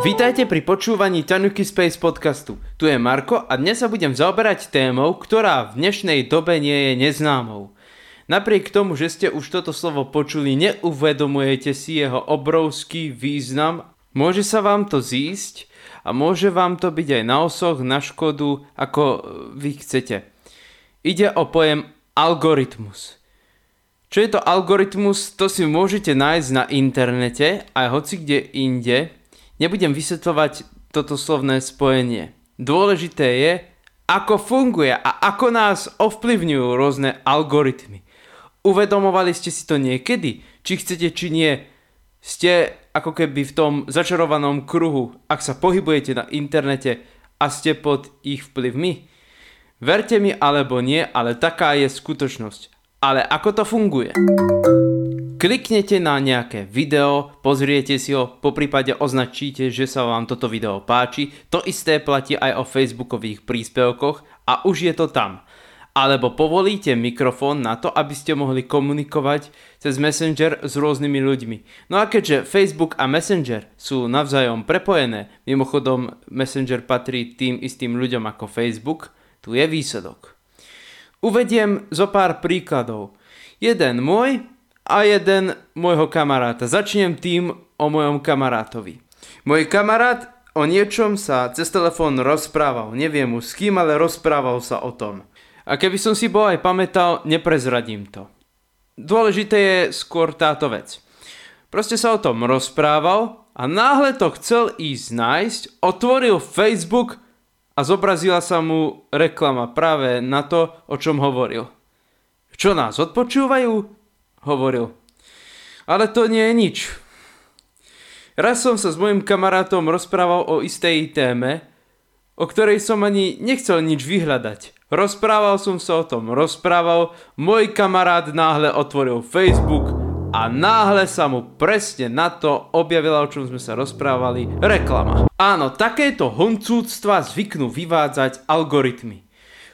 Vítajte pri počúvaní Tanuki Space podcastu. Tu je Marko a dnes sa budem zaoberať témou, ktorá v dnešnej dobe nie je neznámou. Napriek tomu, že ste už toto slovo počuli, neuvedomujete si jeho obrovský význam. Môže sa vám to zísť a môže vám to byť aj na osoch, na škodu, ako vy chcete. Ide o pojem algoritmus. Čo je to algoritmus, to si môžete nájsť na internete aj hoci kde inde, Nebudem vysvetľovať toto slovné spojenie. Dôležité je, ako funguje a ako nás ovplyvňujú rôzne algoritmy. Uvedomovali ste si to niekedy? Či chcete, či nie? Ste ako keby v tom začarovanom kruhu, ak sa pohybujete na internete a ste pod ich vplyvmi? Verte mi alebo nie, ale taká je skutočnosť. Ale ako to funguje? Kliknete na nejaké video, pozriete si ho, po prípade označíte, že sa vám toto video páči. To isté platí aj o facebookových príspevkoch a už je to tam. Alebo povolíte mikrofón na to, aby ste mohli komunikovať cez Messenger s rôznymi ľuďmi. No a keďže Facebook a Messenger sú navzájom prepojené, mimochodom Messenger patrí tým istým ľuďom ako Facebook, tu je výsledok. Uvediem zo pár príkladov. Jeden môj a jeden môjho kamaráta. Začnem tým o mojom kamarátovi. Môj kamarát o niečom sa cez telefón rozprával. Neviem už s kým, ale rozprával sa o tom. A keby som si bol aj pamätal, neprezradím to. Dôležité je skôr táto vec. Proste sa o tom rozprával a náhle to chcel ísť nájsť, otvoril Facebook a zobrazila sa mu reklama práve na to, o čom hovoril. Čo nás odpočúvajú? Hovoril. Ale to nie je nič. Raz som sa s mojim kamarátom rozprával o istej téme, o ktorej som ani nechcel nič vyhľadať. Rozprával som sa o tom, rozprával, môj kamarát náhle otvoril Facebook a náhle sa mu presne na to objavila, o čom sme sa rozprávali, reklama. Áno, takéto honcúctva zvyknú vyvádzať algoritmy.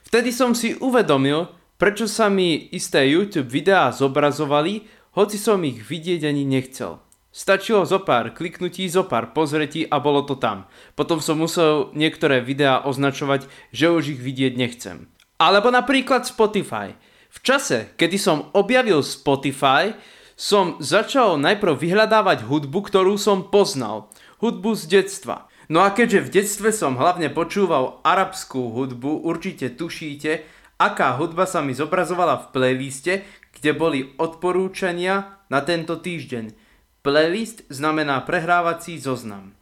Vtedy som si uvedomil, prečo sa mi isté YouTube videá zobrazovali, hoci som ich vidieť ani nechcel. Stačilo zo pár kliknutí, zo pár pozretí a bolo to tam. Potom som musel niektoré videá označovať, že už ich vidieť nechcem. Alebo napríklad Spotify. V čase, kedy som objavil Spotify, som začal najprv vyhľadávať hudbu, ktorú som poznal. Hudbu z detstva. No a keďže v detstve som hlavne počúval arabskú hudbu, určite tušíte, aká hudba sa mi zobrazovala v playliste, kde boli odporúčania na tento týždeň. Playlist znamená prehrávací zoznam.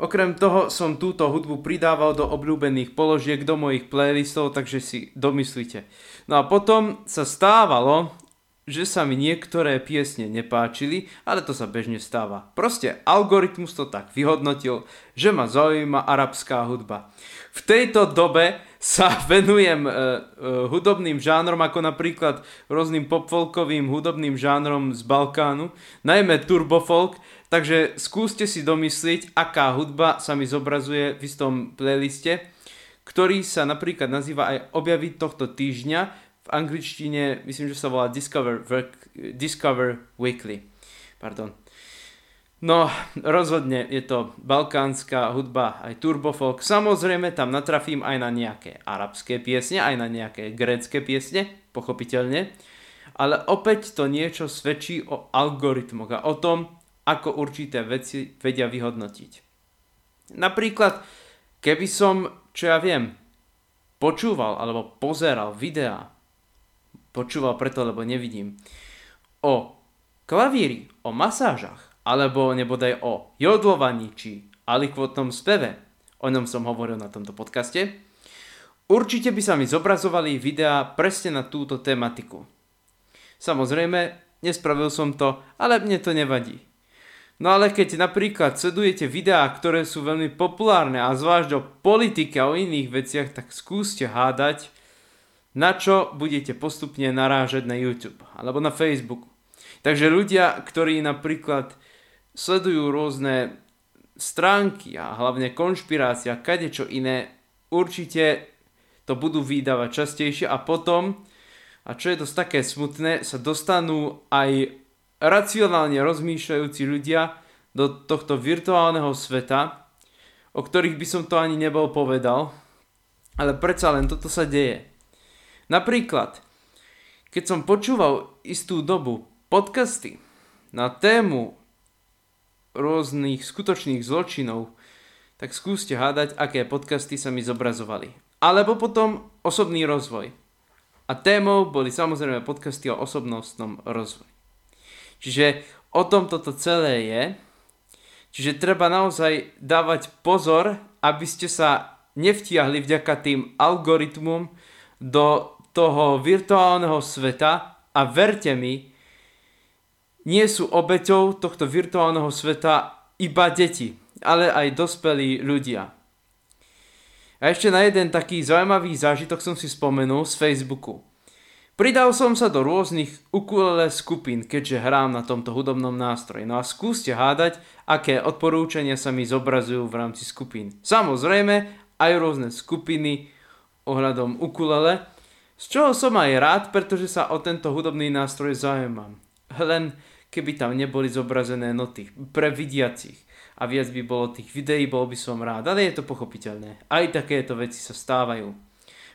Okrem toho som túto hudbu pridával do obľúbených položiek do mojich playlistov, takže si domyslite. No a potom sa stávalo, že sa mi niektoré piesne nepáčili, ale to sa bežne stáva. Proste algoritmus to tak vyhodnotil, že ma zaujíma arabská hudba. V tejto dobe sa venujem uh, uh, hudobným žánrom, ako napríklad rôznym popfolkovým hudobným žánrom z Balkánu, najmä turbofolk, takže skúste si domyslieť, aká hudba sa mi zobrazuje v istom playliste, ktorý sa napríklad nazýva aj objaviť tohto týždňa, angličtine myslím, že sa volá Discover, Work, Discover Weekly. Pardon. No, rozhodne je to balkánska hudba, aj turbofolk. Samozrejme, tam natrafím aj na nejaké arabské piesne, aj na nejaké grécké piesne, pochopiteľne. Ale opäť to niečo svedčí o algoritmoch a o tom, ako určité veci vedia vyhodnotiť. Napríklad, keby som, čo ja viem, počúval alebo pozeral videá, počúval preto, lebo nevidím, o klavíri, o masážach, alebo nebodaj o jodlovaní či alikvotnom speve, o ňom som hovoril na tomto podcaste, určite by sa mi zobrazovali videá presne na túto tematiku. Samozrejme, nespravil som to, ale mne to nevadí. No ale keď napríklad sledujete videá, ktoré sú veľmi populárne a zvlášť o politike a o iných veciach, tak skúste hádať, na čo budete postupne narážať na YouTube alebo na Facebook. Takže ľudia, ktorí napríklad sledujú rôzne stránky a hlavne konšpirácia, čo iné, určite to budú vydávať častejšie a potom, a čo je dosť také smutné, sa dostanú aj racionálne rozmýšľajúci ľudia do tohto virtuálneho sveta, o ktorých by som to ani nebol povedal, ale predsa len toto sa deje. Napríklad, keď som počúval istú dobu podcasty na tému rôznych skutočných zločinov, tak skúste hádať, aké podcasty sa mi zobrazovali. Alebo potom osobný rozvoj. A témou boli samozrejme podcasty o osobnostnom rozvoji. Čiže o tom toto celé je. Čiže treba naozaj dávať pozor, aby ste sa nevtiahli vďaka tým algoritmom do toho virtuálneho sveta a verte mi, nie sú obeťou tohto virtuálneho sveta iba deti, ale aj dospelí ľudia. A ešte na jeden taký zaujímavý zážitok som si spomenul z Facebooku. Pridal som sa do rôznych ukulele skupín, keďže hrám na tomto hudobnom nástroji. No a skúste hádať, aké odporúčania sa mi zobrazujú v rámci skupín. Samozrejme, aj rôzne skupiny ohľadom ukulele, z čoho som aj rád, pretože sa o tento hudobný nástroj zaujímam. Len keby tam neboli zobrazené noty pre vidiacich a viac by bolo tých videí, bol by som rád, ale je to pochopiteľné. Aj takéto veci sa stávajú.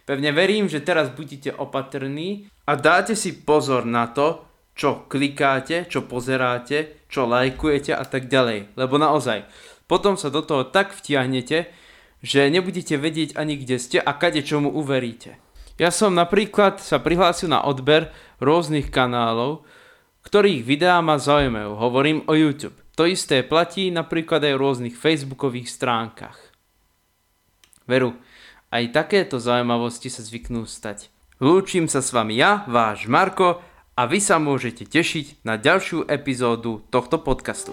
Pevne verím, že teraz budete opatrní a dáte si pozor na to, čo klikáte, čo pozeráte, čo lajkujete a tak ďalej. Lebo naozaj, potom sa do toho tak vtiahnete, že nebudete vedieť ani kde ste a kade čomu uveríte. Ja som napríklad sa prihlásil na odber rôznych kanálov, ktorých videá ma zaujímajú. Hovorím o YouTube. To isté platí napríklad aj v rôznych facebookových stránkach. Veru, aj takéto zaujímavosti sa zvyknú stať. Lúčim sa s vami ja, váš Marko, a vy sa môžete tešiť na ďalšiu epizódu tohto podcastu.